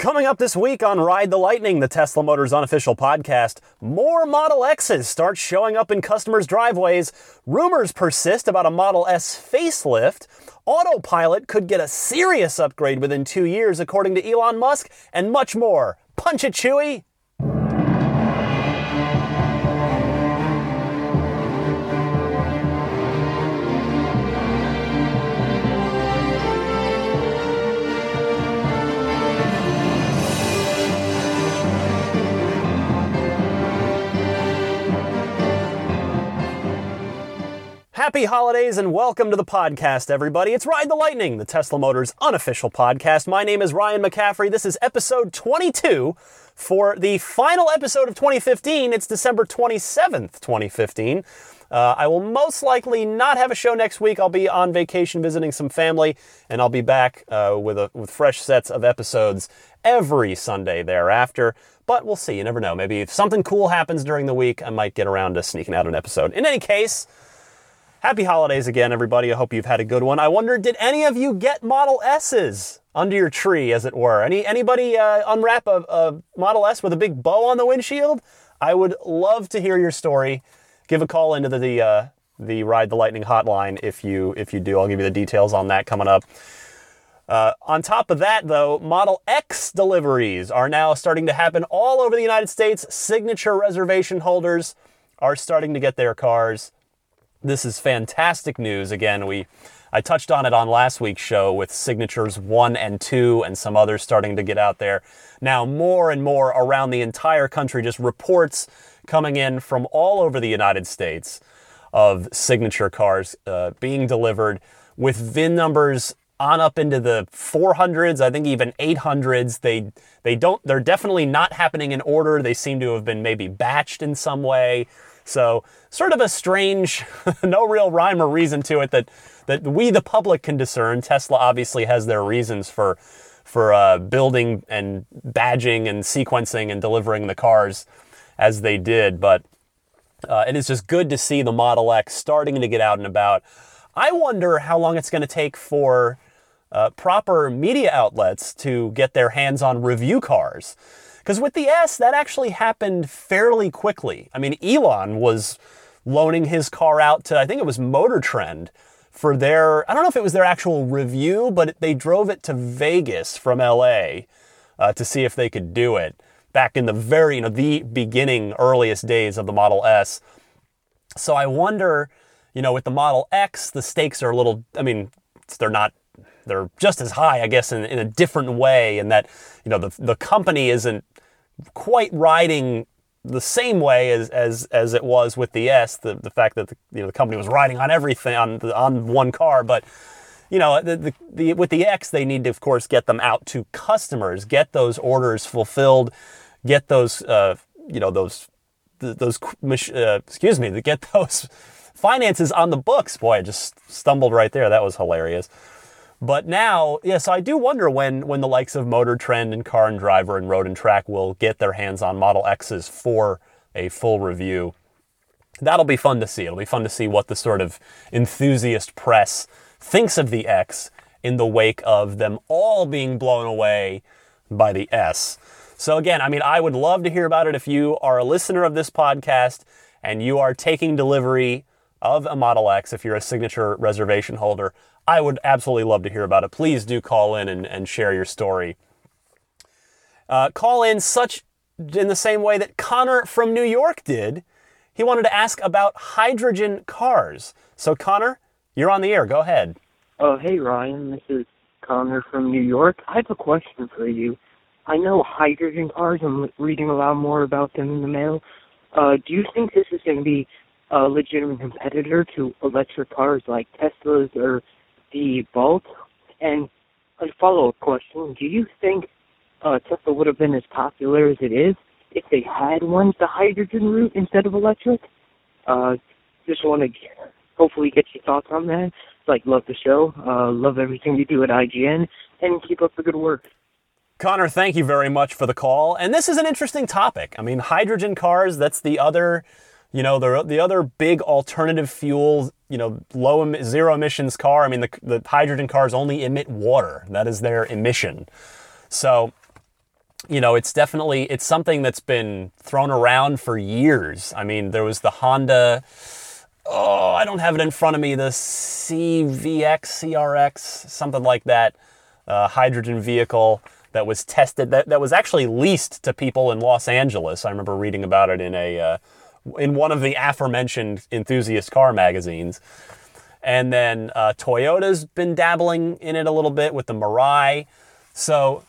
Coming up this week on Ride the Lightning, the Tesla Motors unofficial podcast, more Model X's start showing up in customers' driveways. Rumors persist about a Model S facelift. Autopilot could get a serious upgrade within two years, according to Elon Musk, and much more. Punch it, Chewy! Happy holidays and welcome to the podcast, everybody. It's Ride the Lightning, the Tesla Motors unofficial podcast. My name is Ryan McCaffrey. This is episode 22 for the final episode of 2015. It's December 27th, 2015. Uh, I will most likely not have a show next week. I'll be on vacation visiting some family, and I'll be back uh, with a, with fresh sets of episodes every Sunday thereafter. But we'll see. You never know. Maybe if something cool happens during the week, I might get around to sneaking out an episode. In any case. Happy holidays again, everybody. I hope you've had a good one. I wonder, did any of you get Model S's under your tree, as it were? Any anybody uh, unwrap a, a Model S with a big bow on the windshield? I would love to hear your story. Give a call into the the, uh, the Ride the Lightning hotline if you if you do. I'll give you the details on that coming up. Uh, on top of that, though, Model X deliveries are now starting to happen all over the United States. Signature reservation holders are starting to get their cars. This is fantastic news. Again, we I touched on it on last week's show with signatures 1 and 2 and some others starting to get out there. Now more and more around the entire country just reports coming in from all over the United States of signature cars uh, being delivered with VIN numbers on up into the 400s, I think even 800s. They they don't they're definitely not happening in order. They seem to have been maybe batched in some way. So sort of a strange, no real rhyme or reason to it that that we the public can discern. Tesla obviously has their reasons for for uh, building and badging and sequencing and delivering the cars as they did, but uh, it is just good to see the Model X starting to get out and about. I wonder how long it's going to take for uh, proper media outlets to get their hands on review cars. Because with the S, that actually happened fairly quickly. I mean, Elon was loaning his car out to, I think it was Motor Trend for their, I don't know if it was their actual review, but they drove it to Vegas from LA uh, to see if they could do it back in the very, you know, the beginning, earliest days of the Model S. So I wonder, you know, with the Model X, the stakes are a little, I mean, they're not they're just as high, I guess, in, in a different way, and that you know the the company isn't quite riding the same way as as as it was with the S. The the fact that the, you know the company was riding on everything on the, on one car, but you know the, the, the with the X they need to of course get them out to customers, get those orders fulfilled, get those uh, you know those those uh, excuse me, to get those finances on the books. Boy, I just stumbled right there. That was hilarious. But now, yes, I do wonder when when the likes of Motor Trend and Car and Driver and Road and Track will get their hands on Model X's for a full review. That'll be fun to see. It'll be fun to see what the sort of enthusiast press thinks of the X in the wake of them all being blown away by the S. So again, I mean, I would love to hear about it if you are a listener of this podcast and you are taking delivery of a Model X, if you're a signature reservation holder. I would absolutely love to hear about it. Please do call in and, and share your story. Uh, call in such in the same way that Connor from New York did. He wanted to ask about hydrogen cars. So, Connor, you're on the air. Go ahead. Oh, hey, Ryan. This is Connor from New York. I have a question for you. I know hydrogen cars. I'm reading a lot more about them in the mail. Uh, do you think this is going to be a legitimate competitor to electric cars like Teslas or the Bolt? And a follow-up question: Do you think uh, Tesla would have been as popular as it is if they had went the hydrogen route instead of electric? Uh, just want to hopefully get your thoughts on that. Like, love the show, uh, love everything you do at IGN, and keep up the good work. Connor, thank you very much for the call. And this is an interesting topic. I mean, hydrogen cars, that's the other you know, the, the other big alternative fuel, you know, low zero emissions car, I mean, the, the hydrogen cars only emit water. That is their emission. So you know, it's definitely it's something that's been thrown around for years. I mean, there was the Honda. Oh, I don't have it in front of me. The CVX, CRX, something like that, uh, hydrogen vehicle that was tested. That that was actually leased to people in Los Angeles. I remember reading about it in a uh, in one of the aforementioned enthusiast car magazines. And then uh, Toyota's been dabbling in it a little bit with the Mirai. So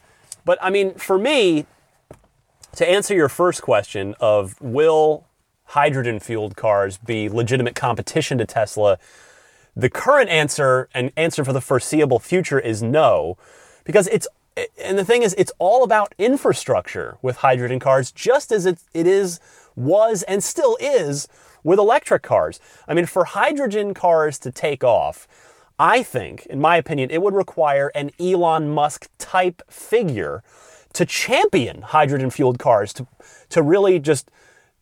but I mean, for me, to answer your first question of will hydrogen fueled cars be legitimate competition to Tesla, the current answer and answer for the foreseeable future is no, because it's and the thing is, it's all about infrastructure with hydrogen cars, just as it, it is, was, and still is with electric cars. I mean, for hydrogen cars to take off, I think, in my opinion, it would require an Elon Musk type figure to champion hydrogen fueled cars, to, to really just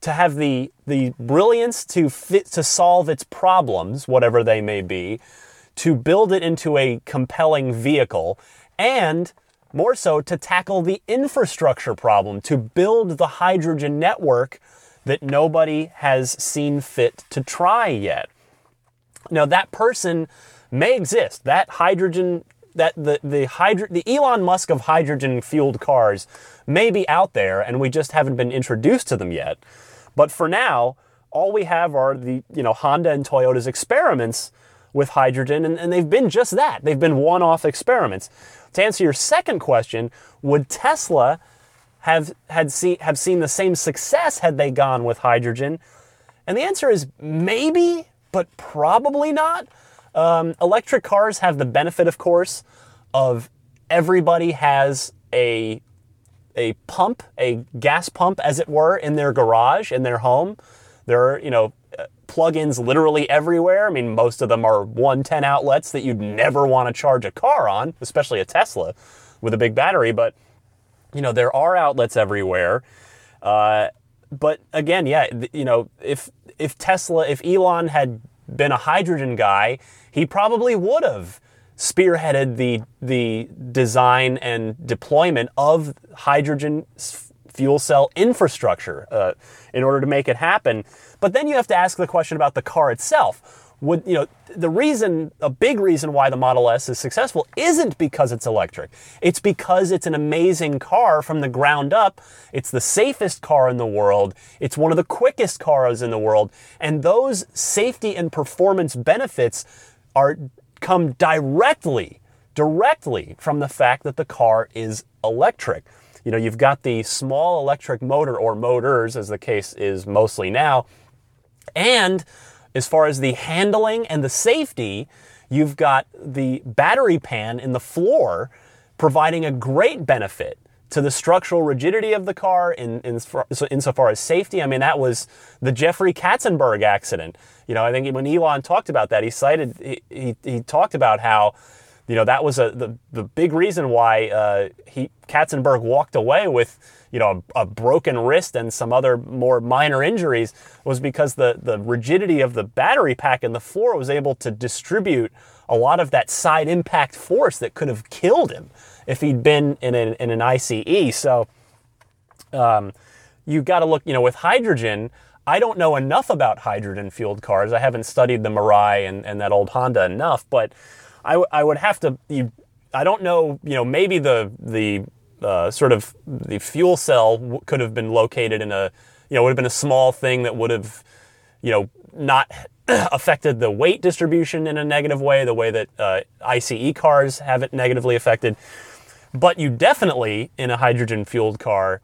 to have the, the brilliance to fit, to solve its problems, whatever they may be, to build it into a compelling vehicle, and more so to tackle the infrastructure problem, to build the hydrogen network that nobody has seen fit to try yet. Now, that person may exist. That hydrogen, that the the hydro, the Elon Musk of hydrogen fueled cars may be out there, and we just haven't been introduced to them yet. But for now, all we have are the you know Honda and Toyota's experiments with hydrogen, and, and they've been just that. They've been one-off experiments. To answer your second question, would Tesla have had see, have seen the same success had they gone with hydrogen? And the answer is maybe, but probably not. Um, electric cars have the benefit, of course, of everybody has a a pump, a gas pump, as it were, in their garage, in their home. There are, you know, plugins literally everywhere. I mean, most of them are 110 outlets that you'd never want to charge a car on, especially a Tesla with a big battery. But, you know, there are outlets everywhere. Uh, but again, yeah, you know, if if Tesla, if Elon had been a hydrogen guy, he probably would have spearheaded the the design and deployment of hydrogen fuel cell infrastructure uh, in order to make it happen. But then you have to ask the question about the car itself would you know the reason a big reason why the Model S is successful isn't because it's electric. It's because it's an amazing car from the ground up. It's the safest car in the world. It's one of the quickest cars in the world. And those safety and performance benefits are come directly directly from the fact that the car is electric. You know, you've got the small electric motor or motors as the case is mostly now and as far as the handling and the safety, you've got the battery pan in the floor providing a great benefit to the structural rigidity of the car in, in, so insofar as safety. I mean, that was the Jeffrey Katzenberg accident. You know, I think when Elon talked about that, he cited, he, he, he talked about how, you know, that was a, the, the big reason why uh, he, Katzenberg walked away with, you know, a, a, broken wrist and some other more minor injuries was because the, the rigidity of the battery pack in the floor was able to distribute a lot of that side impact force that could have killed him if he'd been in an, in an ICE. So um, you got to look, you know, with hydrogen, I don't know enough about hydrogen fueled cars. I haven't studied the Mirai and, and that old Honda enough, but I, w- I would have to, you, I don't know, you know, maybe the, the uh, sort of the fuel cell w- could have been located in a, you know, would have been a small thing that would have, you know, not affected the weight distribution in a negative way, the way that uh, ICE cars have it negatively affected. But you definitely, in a hydrogen fueled car,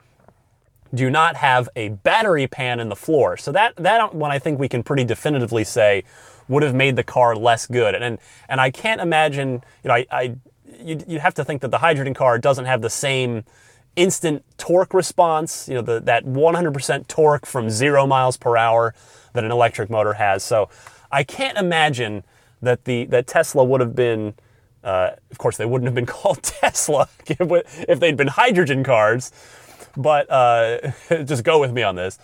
do not have a battery pan in the floor. So that, that one I think we can pretty definitively say would have made the car less good. And, and I can't imagine, you know, I, I you you have to think that the hydrogen car doesn't have the same instant torque response, you know, the, that 100% torque from zero miles per hour that an electric motor has. So I can't imagine that the that Tesla would have been. Uh, of course, they wouldn't have been called Tesla if they'd been hydrogen cars. But uh, just go with me on this.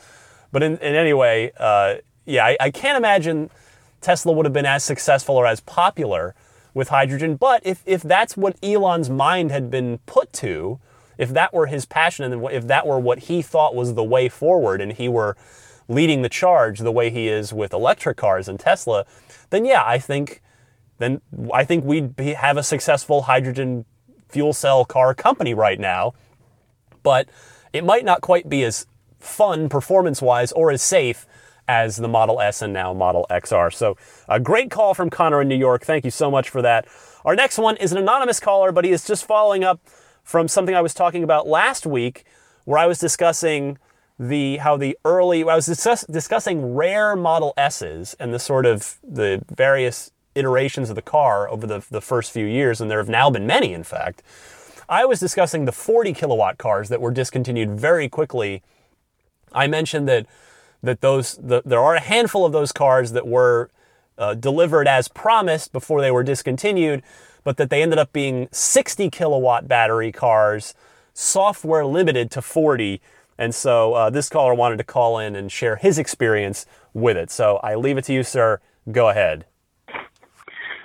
But in, in any way, uh, yeah, I, I can't imagine Tesla would have been as successful or as popular with hydrogen. But if, if that's what Elon's mind had been put to, if that were his passion and if that were what he thought was the way forward and he were leading the charge the way he is with electric cars and Tesla, then yeah, I think then I think we'd be, have a successful hydrogen fuel cell car company right now. But it might not quite be as fun performance wise or as safe as the Model S and now Model XR. So a great call from Connor in New York. Thank you so much for that. Our next one is an anonymous caller, but he is just following up from something I was talking about last week where I was discussing the how the early I was discuss, discussing rare Model S's and the sort of the various iterations of the car over the, the first few years, and there have now been many, in fact. I was discussing the 40 kilowatt cars that were discontinued very quickly. I mentioned that that those the, there are a handful of those cars that were uh, delivered as promised before they were discontinued, but that they ended up being 60 kilowatt battery cars, software limited to 40. And so uh, this caller wanted to call in and share his experience with it. So I leave it to you, sir. Go ahead.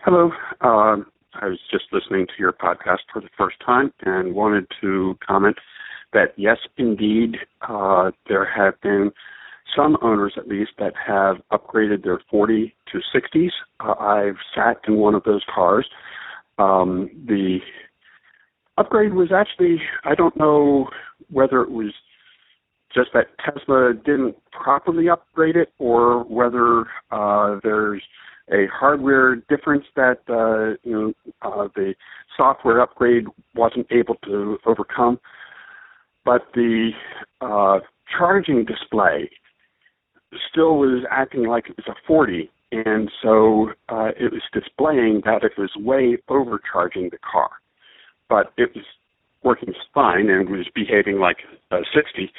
Hello. Uh, I was just listening to your podcast for the first time and wanted to comment that yes, indeed, uh, there have been some owners at least that have upgraded their 40 to 60s. Uh, I've sat in one of those cars. Um, the upgrade was actually, I don't know whether it was just that Tesla didn't properly upgrade it or whether uh, there's a hardware difference that uh, you know uh, the software upgrade wasn't able to overcome. But the uh, charging display still was acting like it was a 40, and so uh, it was displaying that it was way overcharging the car. But it was working fine and was behaving like a 60,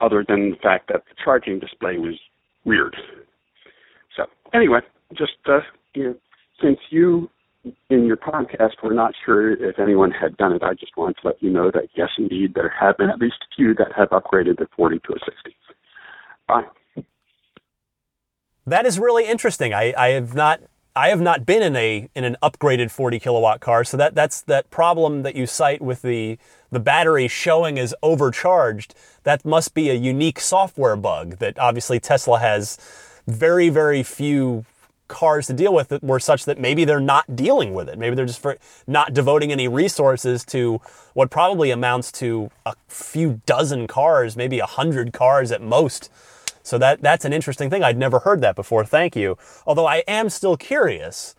other than the fact that the charging display was weird. So anyway, just uh, you know, since you in your podcast were not sure if anyone had done it, I just wanted to let you know that yes, indeed, there have been at least a few that have upgraded the 40 to a 60. Bye. That is really interesting. I, I have not I have not been in a in an upgraded 40 kilowatt car, so that that's that problem that you cite with the the battery showing as overcharged. That must be a unique software bug that obviously Tesla has very very few cars to deal with that were such that maybe they're not dealing with it. Maybe they're just not devoting any resources to what probably amounts to a few dozen cars, maybe a hundred cars at most so that that's an interesting thing. I'd never heard that before. Thank you. Although I am still curious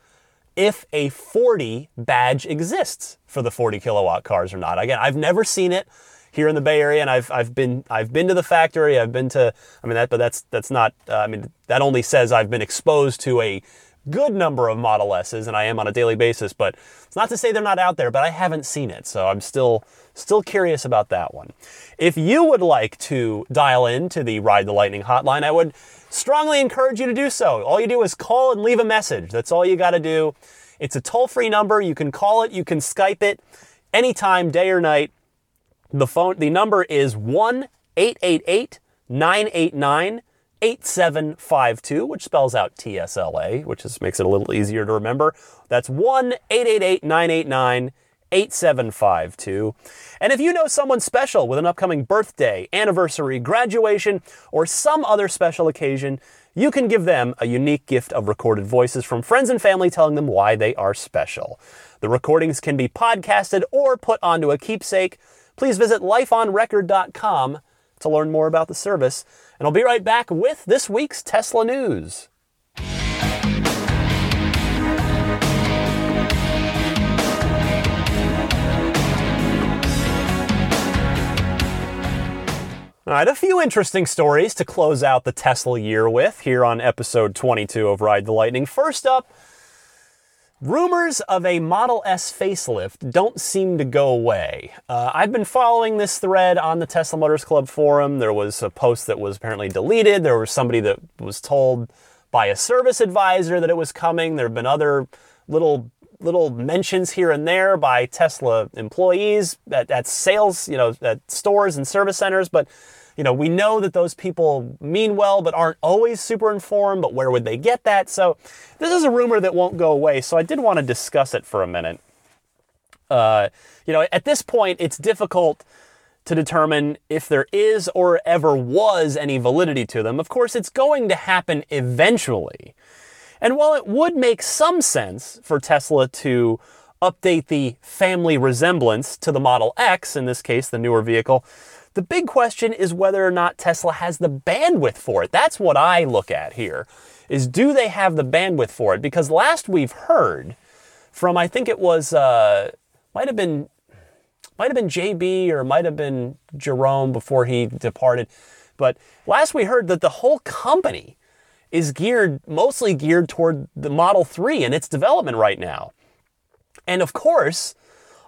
if a 40 badge exists for the 40 kilowatt cars or not. Again, I've never seen it here in the Bay Area, and I've I've been I've been to the factory. I've been to I mean that, but that's that's not. Uh, I mean that only says I've been exposed to a good number of Model S's, and I am on a daily basis. But it's not to say they're not out there, but I haven't seen it, so I'm still still curious about that one. If you would like to dial in to the Ride the Lightning hotline, I would strongly encourage you to do so. All you do is call and leave a message. That's all you got to do. It's a toll free number. You can call it, you can Skype it anytime, day or night. The phone, the number is 1 888 989 8752, which spells out TSLA, which just makes it a little easier to remember. That's 1 888 989 8752. And if you know someone special with an upcoming birthday, anniversary, graduation, or some other special occasion, you can give them a unique gift of recorded voices from friends and family telling them why they are special. The recordings can be podcasted or put onto a keepsake. Please visit lifeonrecord.com to learn more about the service. And I'll be right back with this week's Tesla news. All right, a few interesting stories to close out the Tesla year with here on episode 22 of Ride the Lightning. First up, rumors of a Model S facelift don't seem to go away. Uh, I've been following this thread on the Tesla Motors Club forum. There was a post that was apparently deleted. There was somebody that was told by a service advisor that it was coming. There have been other little little mentions here and there by Tesla employees at, at sales, you know, at stores and service centers, but you know, we know that those people mean well but aren't always super informed, but where would they get that? So this is a rumor that won't go away. So I did want to discuss it for a minute. Uh, you know, at this point, it's difficult to determine if there is or ever was any validity to them. Of course, it's going to happen eventually. And while it would make some sense for Tesla to update the family resemblance to the Model X, in this case, the newer vehicle, the big question is whether or not Tesla has the bandwidth for it. That's what I look at here. Is do they have the bandwidth for it? Because last we've heard from I think it was uh, might have been might have been JB or might have been Jerome before he departed, but last we heard that the whole company is geared mostly geared toward the Model 3 and its development right now. And of course,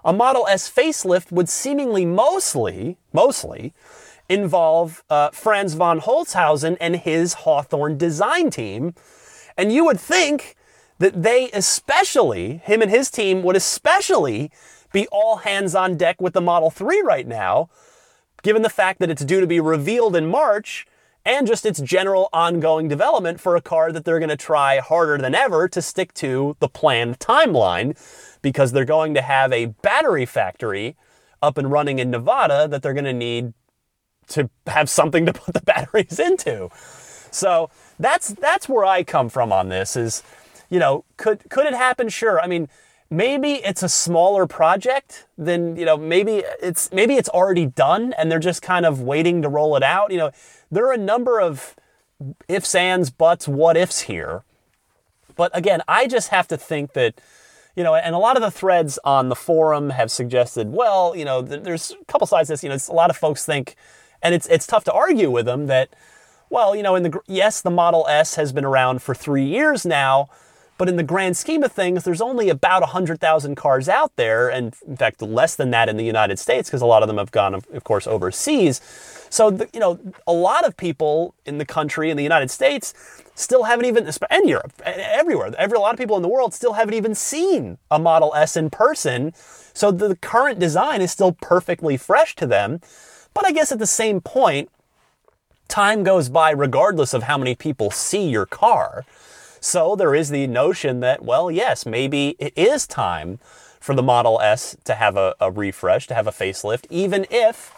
a Model S facelift would seemingly mostly, mostly involve uh, Franz von Holzhausen and his Hawthorne design team. And you would think that they especially, him and his team would especially be all hands on deck with the Model 3 right now, given the fact that it's due to be revealed in March and just its general ongoing development for a car that they're going to try harder than ever to stick to the planned timeline because they're going to have a battery factory up and running in Nevada that they're going to need to have something to put the batteries into. So that's that's where I come from on this is, you know, could could it happen? Sure. I mean, maybe it's a smaller project than, you know, maybe it's maybe it's already done and they're just kind of waiting to roll it out. You know, there are a number of ifs, ands, buts, what ifs here. But again, I just have to think that you know, and a lot of the threads on the forum have suggested, well, you know, there's a couple sides to this. You know, a lot of folks think, and it's it's tough to argue with them that, well, you know, in the yes, the Model S has been around for three years now, but in the grand scheme of things, there's only about 100,000 cars out there, and in fact, less than that in the United States, because a lot of them have gone, of course, overseas. So, the, you know, a lot of people in the country, in the United States, still haven't even, and Europe, everywhere, every, a lot of people in the world still haven't even seen a Model S in person. So the current design is still perfectly fresh to them. But I guess at the same point, time goes by regardless of how many people see your car. So there is the notion that, well, yes, maybe it is time for the Model S to have a, a refresh, to have a facelift, even if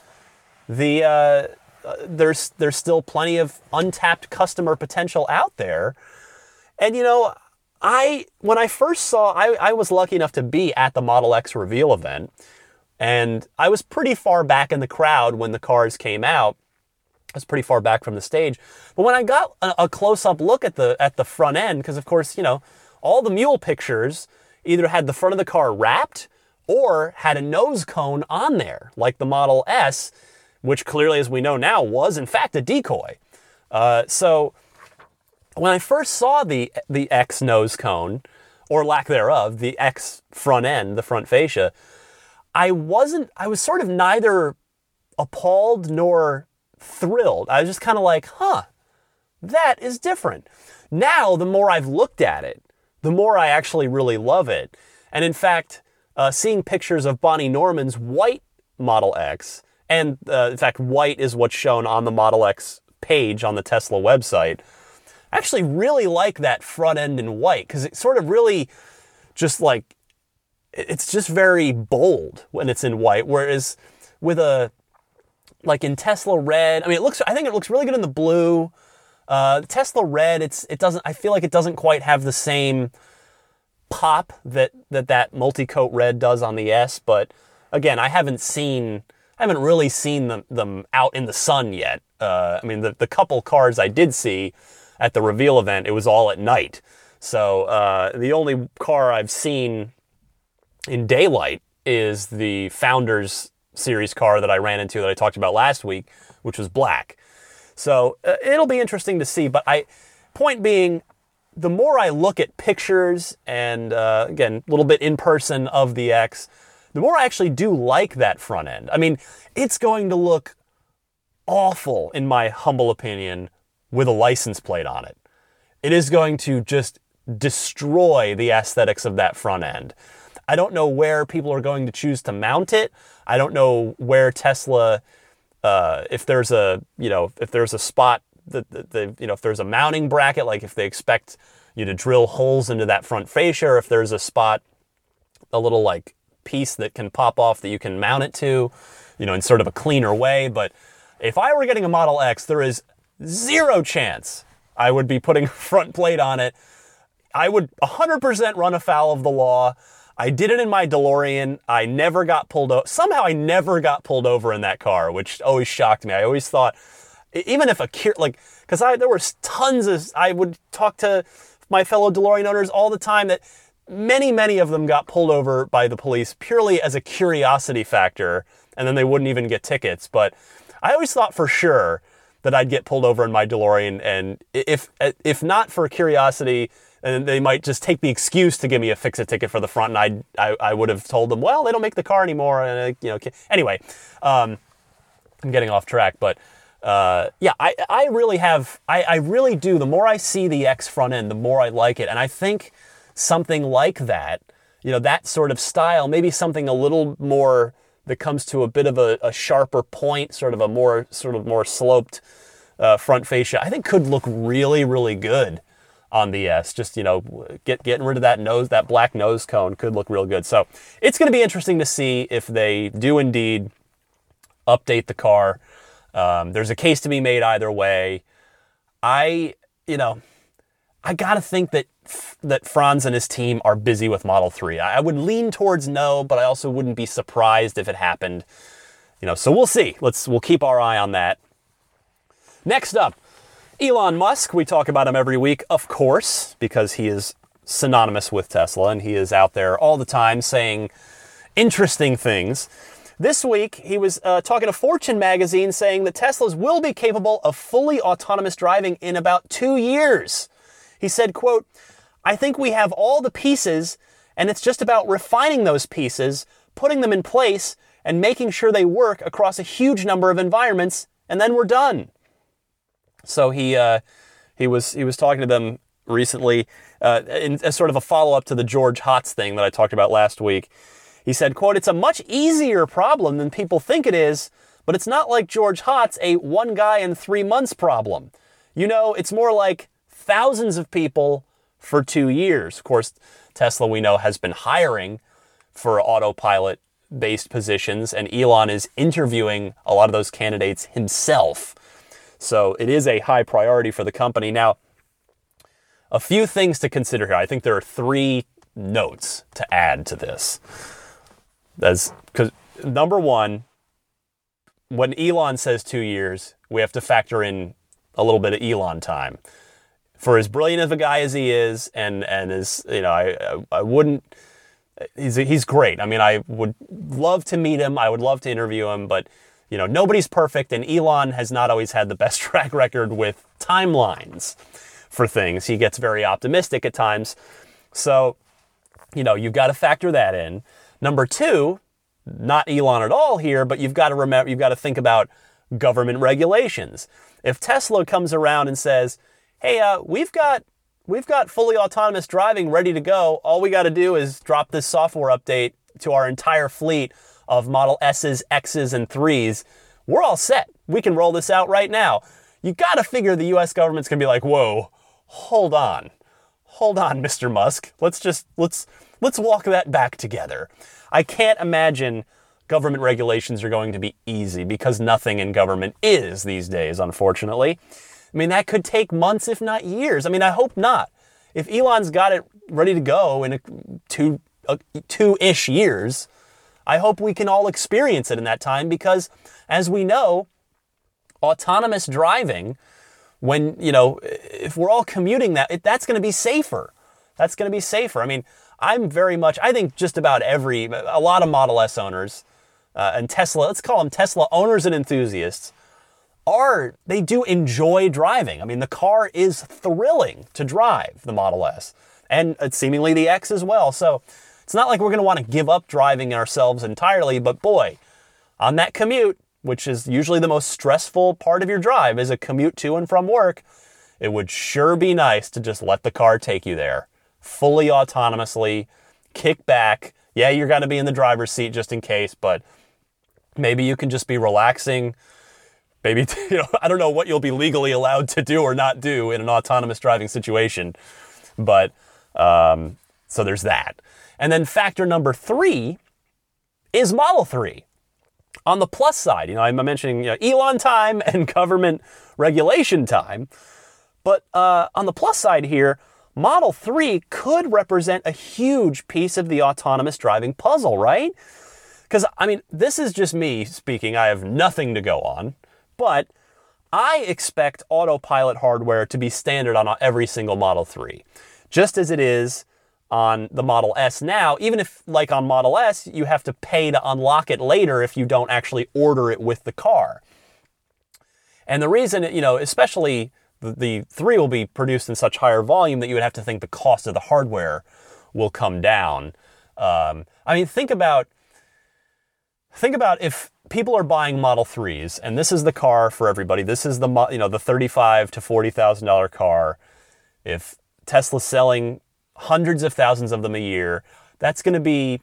the uh, uh, there's there's still plenty of untapped customer potential out there. And you know, I when I first saw I, I was lucky enough to be at the Model X reveal event. And I was pretty far back in the crowd when the cars came out. I was pretty far back from the stage. But when I got a, a close-up look at the at the front end, because of course, you know, all the mule pictures either had the front of the car wrapped or had a nose cone on there, like the Model S which clearly, as we know now, was in fact a decoy. Uh, so when I first saw the the X nose cone, or lack thereof, the X front end, the front fascia, I wasn't. I was sort of neither appalled nor thrilled. I was just kind of like, huh, that is different. Now, the more I've looked at it, the more I actually really love it. And in fact, uh, seeing pictures of Bonnie Norman's white Model X and uh, in fact, white is what's shown on the Model X page on the Tesla website. I actually really like that front end in white because it sort of really just like it's just very bold when it's in white. Whereas with a like in Tesla red, I mean, it looks. I think it looks really good in the blue. Uh, Tesla red, it's it doesn't. I feel like it doesn't quite have the same pop that that that multi coat red does on the S. But again, I haven't seen I haven't really seen them, them out in the sun yet. Uh, I mean, the, the couple cars I did see at the reveal event, it was all at night. So uh, the only car I've seen in daylight is the Founders Series car that I ran into that I talked about last week, which was black. So uh, it'll be interesting to see. But I, point being, the more I look at pictures and uh, again, a little bit in person of the X, the more I actually do like that front end. I mean, it's going to look awful, in my humble opinion, with a license plate on it. It is going to just destroy the aesthetics of that front end. I don't know where people are going to choose to mount it. I don't know where Tesla, uh, if there's a, you know, if there's a spot that, the, you know, if there's a mounting bracket, like if they expect you to drill holes into that front fascia, or if there's a spot, a little like piece that can pop off that you can mount it to. you know, in sort of a cleaner way. But if I were getting a Model X, there is zero chance I would be putting a front plate on it. I would 100% run afoul of the law. I did it in my DeLorean. I never got pulled over. Somehow I never got pulled over in that car, which always shocked me. I always thought, even if a like, because I there were tons of I would talk to my fellow DeLorean owners all the time that many many of them got pulled over by the police purely as a curiosity factor, and then they wouldn't even get tickets. But I always thought for sure that I'd get pulled over in my DeLorean, and if if not for curiosity and they might just take the excuse to give me a fix a ticket for the front, and I, I, I would have told them, well, they don't make the car anymore, and you know, anyway, um, I'm getting off track, but uh, yeah, I, I really have, I, I really do. The more I see the X front end, the more I like it, and I think something like that, you know, that sort of style, maybe something a little more that comes to a bit of a, a sharper point, sort of a more sort of more sloped uh, front fascia, I think could look really, really good on the S. Just you know, get getting rid of that nose, that black nose cone could look real good. So it's going to be interesting to see if they do indeed update the car. Um, there's a case to be made either way. I, you know, I got to think that that Franz and his team are busy with Model 3. I would lean towards no, but I also wouldn't be surprised if it happened. You know, so we'll see. Let's we'll keep our eye on that. Next up, Elon Musk, we talk about him every week, of course, because he is synonymous with Tesla and he is out there all the time saying interesting things. This week, he was uh, talking to Fortune magazine saying that Teslas will be capable of fully autonomous driving in about two years. He said, quote, I think we have all the pieces and it's just about refining those pieces, putting them in place, and making sure they work across a huge number of environments, and then we're done. So he uh, he was he was talking to them recently uh, in, as sort of a follow up to the George Hotz thing that I talked about last week. He said, "quote It's a much easier problem than people think it is, but it's not like George Hotz, a one guy in three months problem. You know, it's more like thousands of people for two years. Of course, Tesla we know has been hiring for autopilot." Based positions, and Elon is interviewing a lot of those candidates himself. So it is a high priority for the company. Now, a few things to consider here. I think there are three notes to add to this. That's because number one, when Elon says two years, we have to factor in a little bit of Elon time. For as brilliant of a guy as he is, and and as you know, I I wouldn't. He's he's great. I mean, I would love to meet him. I would love to interview him, but you know, nobody's perfect, and Elon has not always had the best track record with timelines for things. He gets very optimistic at times. So, you know, you've got to factor that in. Number two, not Elon at all here, but you've got to remember, you've got to think about government regulations. If Tesla comes around and says, "Hey, uh, we've got we've got fully autonomous driving ready to go. All we got to do is drop this software update to our entire fleet of Model S's, X's, and 3s, we're all set. We can roll this out right now. You got to figure the US government's to be like, "Whoa, hold on. Hold on, Mr. Musk. Let's just let's let's walk that back together." I can't imagine government regulations are going to be easy because nothing in government is these days, unfortunately. I mean, that could take months, if not years. I mean, I hope not. If Elon's got it ready to go in a two, uh, two-ish years, I hope we can all experience it in that time because, as we know, autonomous driving, when, you know, if we're all commuting that, it, that's going to be safer. That's going to be safer. I mean, I'm very much, I think just about every, a lot of Model S owners uh, and Tesla, let's call them Tesla owners and enthusiasts, are, they do enjoy driving. I mean, the car is thrilling to drive, the Model S, and uh, seemingly the X as well. So, it's not like we're going to want to give up driving ourselves entirely, but boy, on that commute, which is usually the most stressful part of your drive, is a commute to and from work, it would sure be nice to just let the car take you there fully autonomously, kick back. Yeah, you're going to be in the driver's seat just in case, but maybe you can just be relaxing. Maybe, you know, I don't know what you'll be legally allowed to do or not do in an autonomous driving situation, but um, so there's that. And then factor number three is Model 3. On the plus side, you know, I'm mentioning you know, Elon time and government regulation time. But uh, on the plus side here, Model 3 could represent a huge piece of the autonomous driving puzzle, right? Because, I mean, this is just me speaking. I have nothing to go on. But I expect autopilot hardware to be standard on every single Model 3, just as it is on the Model S now, even if, like on Model S, you have to pay to unlock it later if you don't actually order it with the car. And the reason, you know, especially the, the 3 will be produced in such higher volume that you would have to think the cost of the hardware will come down. Um, I mean, think about think about if people are buying Model 3s, and this is the car for everybody. This is the you know the thirty-five to forty thousand dollar car. If Tesla's selling hundreds of thousands of them a year. That's going to be,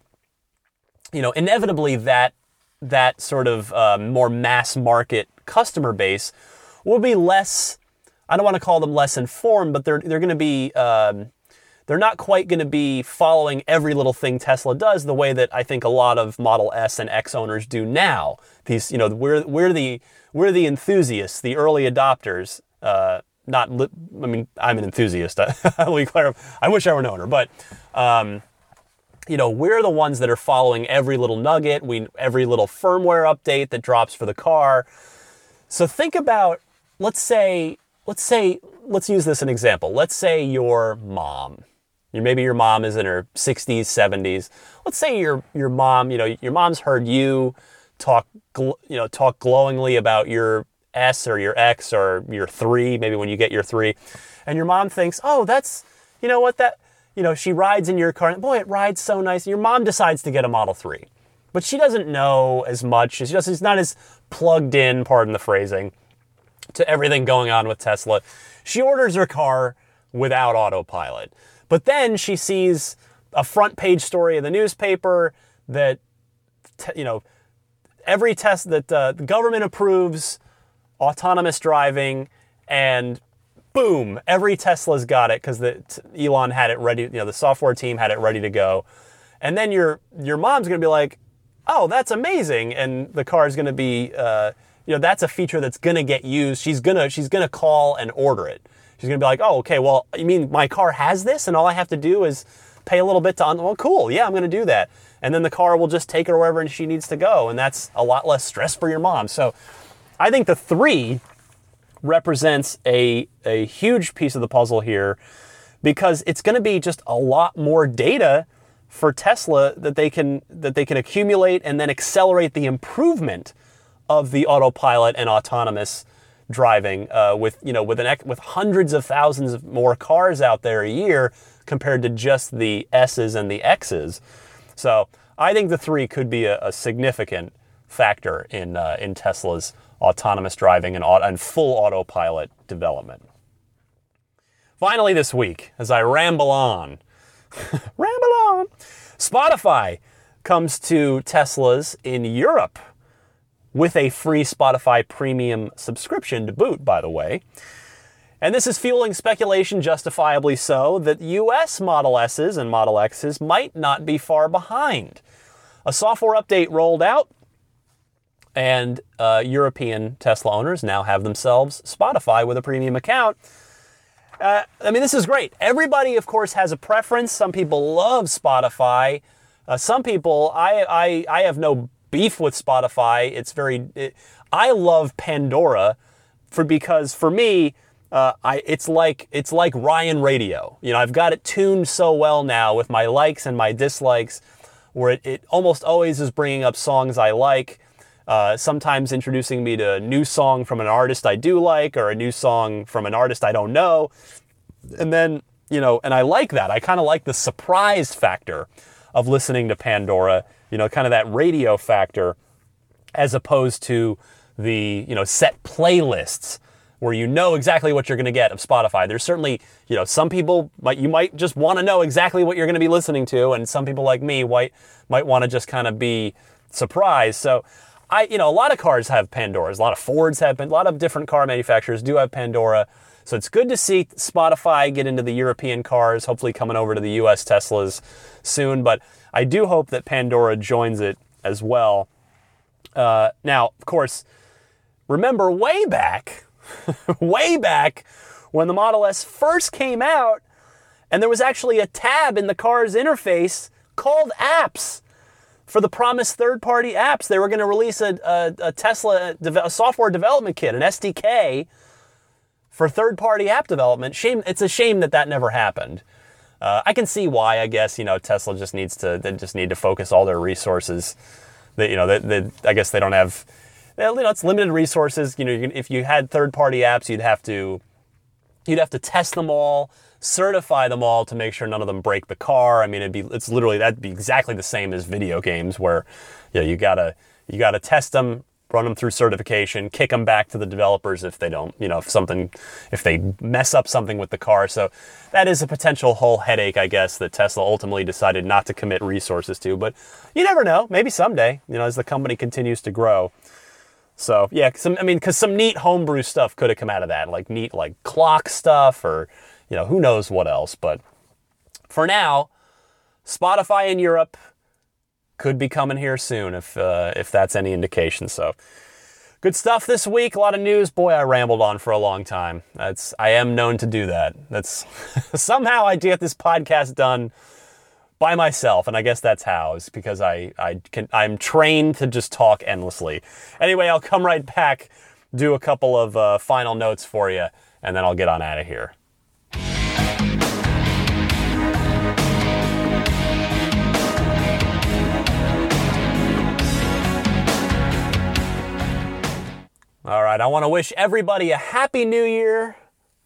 you know, inevitably that that sort of uh, more mass market customer base will be less. I don't want to call them less informed, but they're they're going to be. Um, they're not quite going to be following every little thing Tesla does the way that I think a lot of Model S and X owners do now. These, you know, we're we're the we're the enthusiasts, the early adopters, uh, not, li- I mean, I'm an enthusiast. I wish I were an owner, but, um, you know, we're the ones that are following every little nugget, we, every little firmware update that drops for the car. So think about, let's say, let's say, let's use this as an example. Let's say your mom, maybe your mom is in her 60s, 70s. Let's say your your mom, you know, your mom's heard you talk, you know, talk glowingly about your S or your X or your three, maybe when you get your three, and your mom thinks, oh, that's, you know what, that, you know, she rides in your car, and boy, it rides so nice. And your mom decides to get a Model 3, but she doesn't know as much. She just, she's not as plugged in, pardon the phrasing, to everything going on with Tesla. She orders her car without autopilot. But then she sees a front page story of the newspaper that, you know, every test that uh, the government approves autonomous driving, and boom, every Tesla's got it because Elon had it ready. You know, the software team had it ready to go, and then your your mom's gonna be like, "Oh, that's amazing!" and the car is gonna be, uh, you know, that's a feature that's gonna get used. She's gonna she's gonna call and order it. She's gonna be like, "Oh, okay, well, you mean my car has this, and all I have to do is pay a little bit to un- well, cool, yeah, I'm gonna do that." And then the car will just take her wherever she needs to go, and that's a lot less stress for your mom. So I think the three represents a, a huge piece of the puzzle here because it's going to be just a lot more data for Tesla that they can that they can accumulate and then accelerate the improvement of the autopilot and autonomous driving uh, with you know with an with hundreds of thousands of more cars out there a year compared to just the S's and the X's. So I think the three could be a, a significant factor in uh, in Tesla's autonomous driving and, auto, and full autopilot development. Finally, this week, as I ramble on, ramble on, Spotify comes to Teslas in Europe with a free Spotify premium subscription to boot, by the way. And this is fueling speculation, justifiably so, that US Model S's and Model X's might not be far behind. A software update rolled out and uh, European Tesla owners now have themselves Spotify with a premium account. Uh, I mean, this is great. Everybody, of course, has a preference. Some people love Spotify. Uh, some people, I, I, I have no beef with Spotify. It's very, it, I love Pandora for because for me, uh, I, it's like it's like Ryan Radio. You know, I've got it tuned so well now with my likes and my dislikes, where it, it almost always is bringing up songs I like uh, sometimes introducing me to a new song from an artist I do like or a new song from an artist I don't know. And then, you know, and I like that. I kind of like the surprise factor of listening to Pandora, you know, kind of that radio factor as opposed to the, you know, set playlists where you know exactly what you're going to get of Spotify. There's certainly, you know, some people might you might just want to know exactly what you're going to be listening to, and some people like me might might want to just kind of be surprised. So I, you know, a lot of cars have Pandoras. A lot of Fords have, a lot of different car manufacturers do have Pandora. So it's good to see Spotify get into the European cars, hopefully coming over to the US Teslas soon. But I do hope that Pandora joins it as well. Uh, now, of course, remember way back, way back when the Model S first came out, and there was actually a tab in the car's interface called Apps for the promised third-party apps. They were going to release a, a, a Tesla a software development kit, an SDK for third-party app development. Shame. It's a shame that that never happened. Uh, I can see why. I guess you know Tesla just needs to. They just need to focus all their resources. That you know, they, I guess they don't have. You know, it's limited resources. You know, if you had third-party apps, you'd have to. You'd have to test them all certify them all to make sure none of them break the car. I mean, it'd be it's literally that'd be exactly the same as video games where you know, you gotta you gotta test them, run them through certification, kick them back to the developers if they don't, you know, if something if they mess up something with the car. So that is a potential whole headache, I guess, that Tesla ultimately decided not to commit resources to. But you never know. Maybe someday, you know, as the company continues to grow. So yeah, some I mean, because some neat homebrew stuff could have come out of that, like neat like clock stuff or you know, who knows what else. But for now, Spotify in Europe could be coming here soon if uh, if that's any indication. So good stuff this week. A lot of news. Boy, I rambled on for a long time. That's I am known to do that. That's somehow I get this podcast done by myself, and I guess that's how is because I I can I'm trained to just talk endlessly. Anyway, I'll come right back, do a couple of uh, final notes for you, and then I'll get on out of here. All right, I want to wish everybody a happy new year.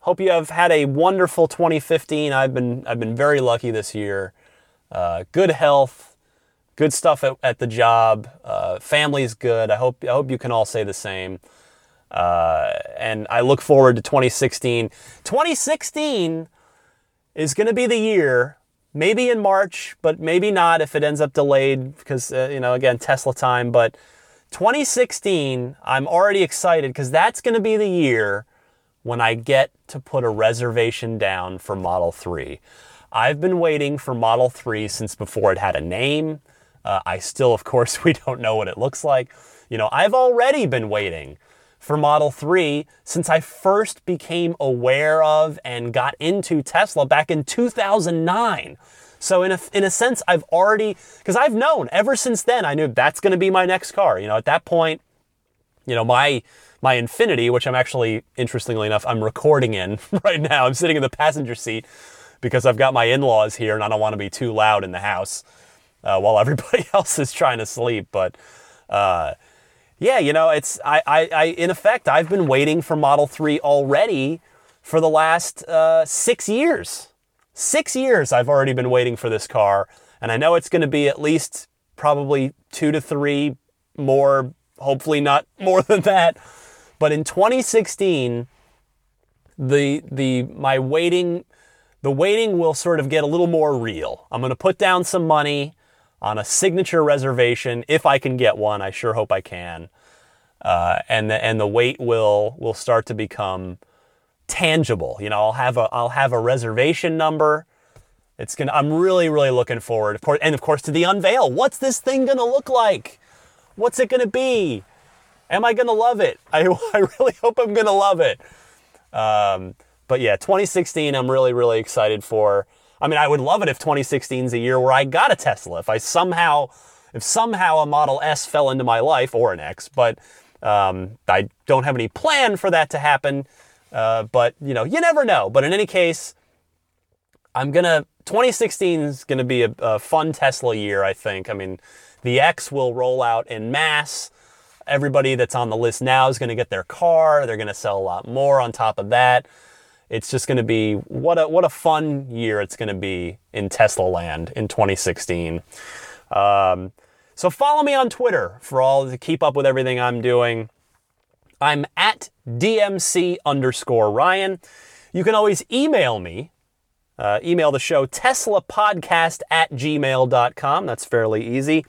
Hope you have had a wonderful 2015. I've been I've been very lucky this year. Uh, good health, good stuff at, at the job. Uh, family's good. I hope I hope you can all say the same. Uh, and I look forward to 2016. 2016 is going to be the year. Maybe in March, but maybe not if it ends up delayed because uh, you know again Tesla time. But 2016, I'm already excited because that's going to be the year when I get to put a reservation down for Model 3. I've been waiting for Model 3 since before it had a name. Uh, I still, of course, we don't know what it looks like. You know, I've already been waiting for Model 3 since I first became aware of and got into Tesla back in 2009. So in a, in a sense, I've already, because I've known ever since then, I knew that's going to be my next car. You know, at that point, you know, my, my Infiniti, which I'm actually, interestingly enough, I'm recording in right now. I'm sitting in the passenger seat because I've got my in-laws here and I don't want to be too loud in the house uh, while everybody else is trying to sleep. But, uh, yeah, you know, it's, I, I, I, in effect, I've been waiting for Model 3 already for the last uh, six years. Six years I've already been waiting for this car, and I know it's going to be at least probably two to three more, hopefully not more than that. But in 2016, the the my waiting the waiting will sort of get a little more real. I'm going to put down some money on a signature reservation if I can get one. I sure hope I can. Uh, and the and the wait will will start to become tangible. You know, I'll have a I'll have a reservation number. It's gonna. I'm really really looking forward, of course, and of course to the unveil. What's this thing gonna look like? What's it gonna be? Am I gonna love it? I I really hope I'm gonna love it. Um, but yeah, 2016, I'm really really excited for. I mean, I would love it if 2016 is a year where I got a Tesla. If I somehow, if somehow a Model S fell into my life or an X, but um, I don't have any plan for that to happen. Uh, but you know, you never know. But in any case, I'm gonna 2016 is gonna be a, a fun Tesla year. I think. I mean, the X will roll out in mass. Everybody that's on the list now is to get their car. They're to sell a lot more on top of that. It's just to be what a what a fun year it's to be in Tesla land in 2016. Um, so follow me on Twitter for all to keep up with everything I'm doing. I'm at DMC underscore Ryan. You can always email me. Uh, email the show teslapodcast at gmail.com. That's fairly easy.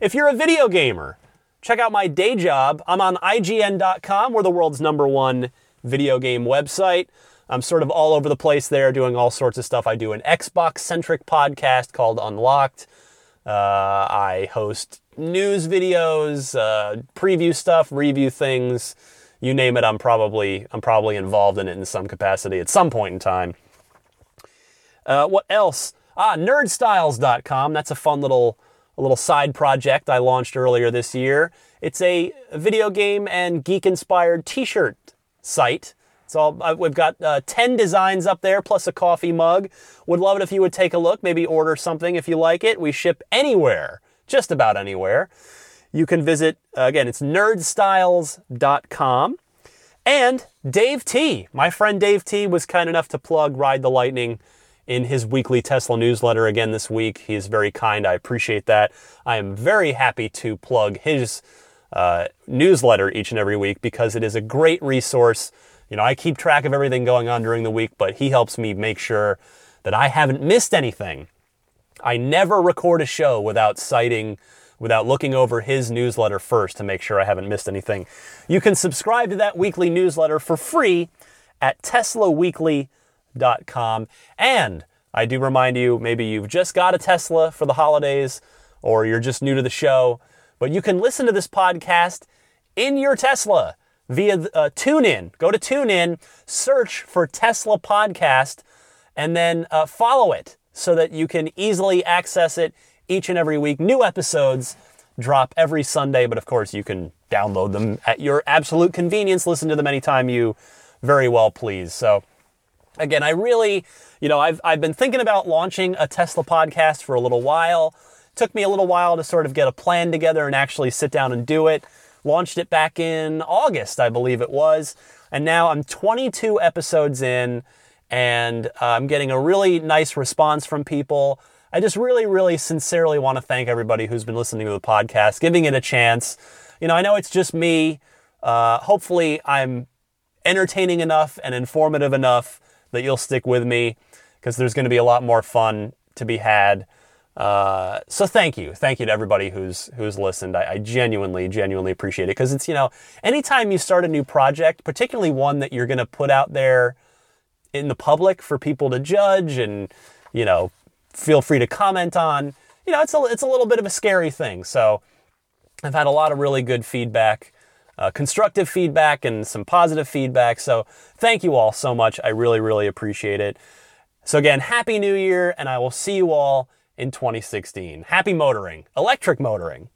If you're a video gamer, check out my day job. I'm on IGN.com. We're the world's number one video game website. I'm sort of all over the place there doing all sorts of stuff. I do an Xbox centric podcast called Unlocked. Uh, I host news videos, uh, preview stuff, review things, you name it. I'm probably I'm probably involved in it in some capacity at some point in time. Uh, what else? Ah, nerdstyles.com. That's a fun little a little side project I launched earlier this year. It's a video game and geek inspired T-shirt site. All uh, we've got uh, ten designs up there plus a coffee mug. Would love it if you would take a look. Maybe order something if you like it. We ship anywhere, just about anywhere. You can visit again. It's nerdstyles.com. And Dave T, my friend Dave T, was kind enough to plug Ride the Lightning in his weekly Tesla newsletter again this week. He is very kind. I appreciate that. I am very happy to plug his uh, newsletter each and every week because it is a great resource. You know, I keep track of everything going on during the week, but he helps me make sure that I haven't missed anything. I never record a show without citing, without looking over his newsletter first to make sure I haven't missed anything. You can subscribe to that weekly newsletter for free at teslaweekly.com And I do remind you, maybe you've just got a Tesla for the holidays or you're just new to the show, but you can listen to this podcast in your Tesla via uh, TuneIn. Go to TuneIn, search for Tesla Podcast, and then uh, follow it so that you can easily access it each and every week. New episodes drop every Sunday, but of course you can download them at your absolute convenience. Listen to them anytime you very well please. So Again, I really, you know, I've, I've been thinking about launching a Tesla podcast for a little while. It took me a little while to sort of get a plan together and actually sit down and do it. Launched it back in August, I believe it was. And now I'm 22 episodes in and uh, I'm getting a really nice response from people. I just really, really sincerely want to thank everybody who's been listening to the podcast, giving it a chance. You know, I know it's just me. Uh, hopefully, I'm entertaining enough and informative enough that you'll stick with me because there's going to be a lot more fun to be had. Uh, so thank you, thank you to everybody who's who's listened. I, I genuinely, genuinely appreciate it because it's you know anytime you start a new project, particularly one that you're going to put out there in the public for people to judge and you know feel free to comment on. You know, it's a it's a little bit of a scary thing. So I've had a lot of really good feedback uh, constructive feedback and some positive feedback. So thank you all so much. I really, really appreciate it. So again, happy new year, and I will see you all in 2016. Happy motoring, electric motoring.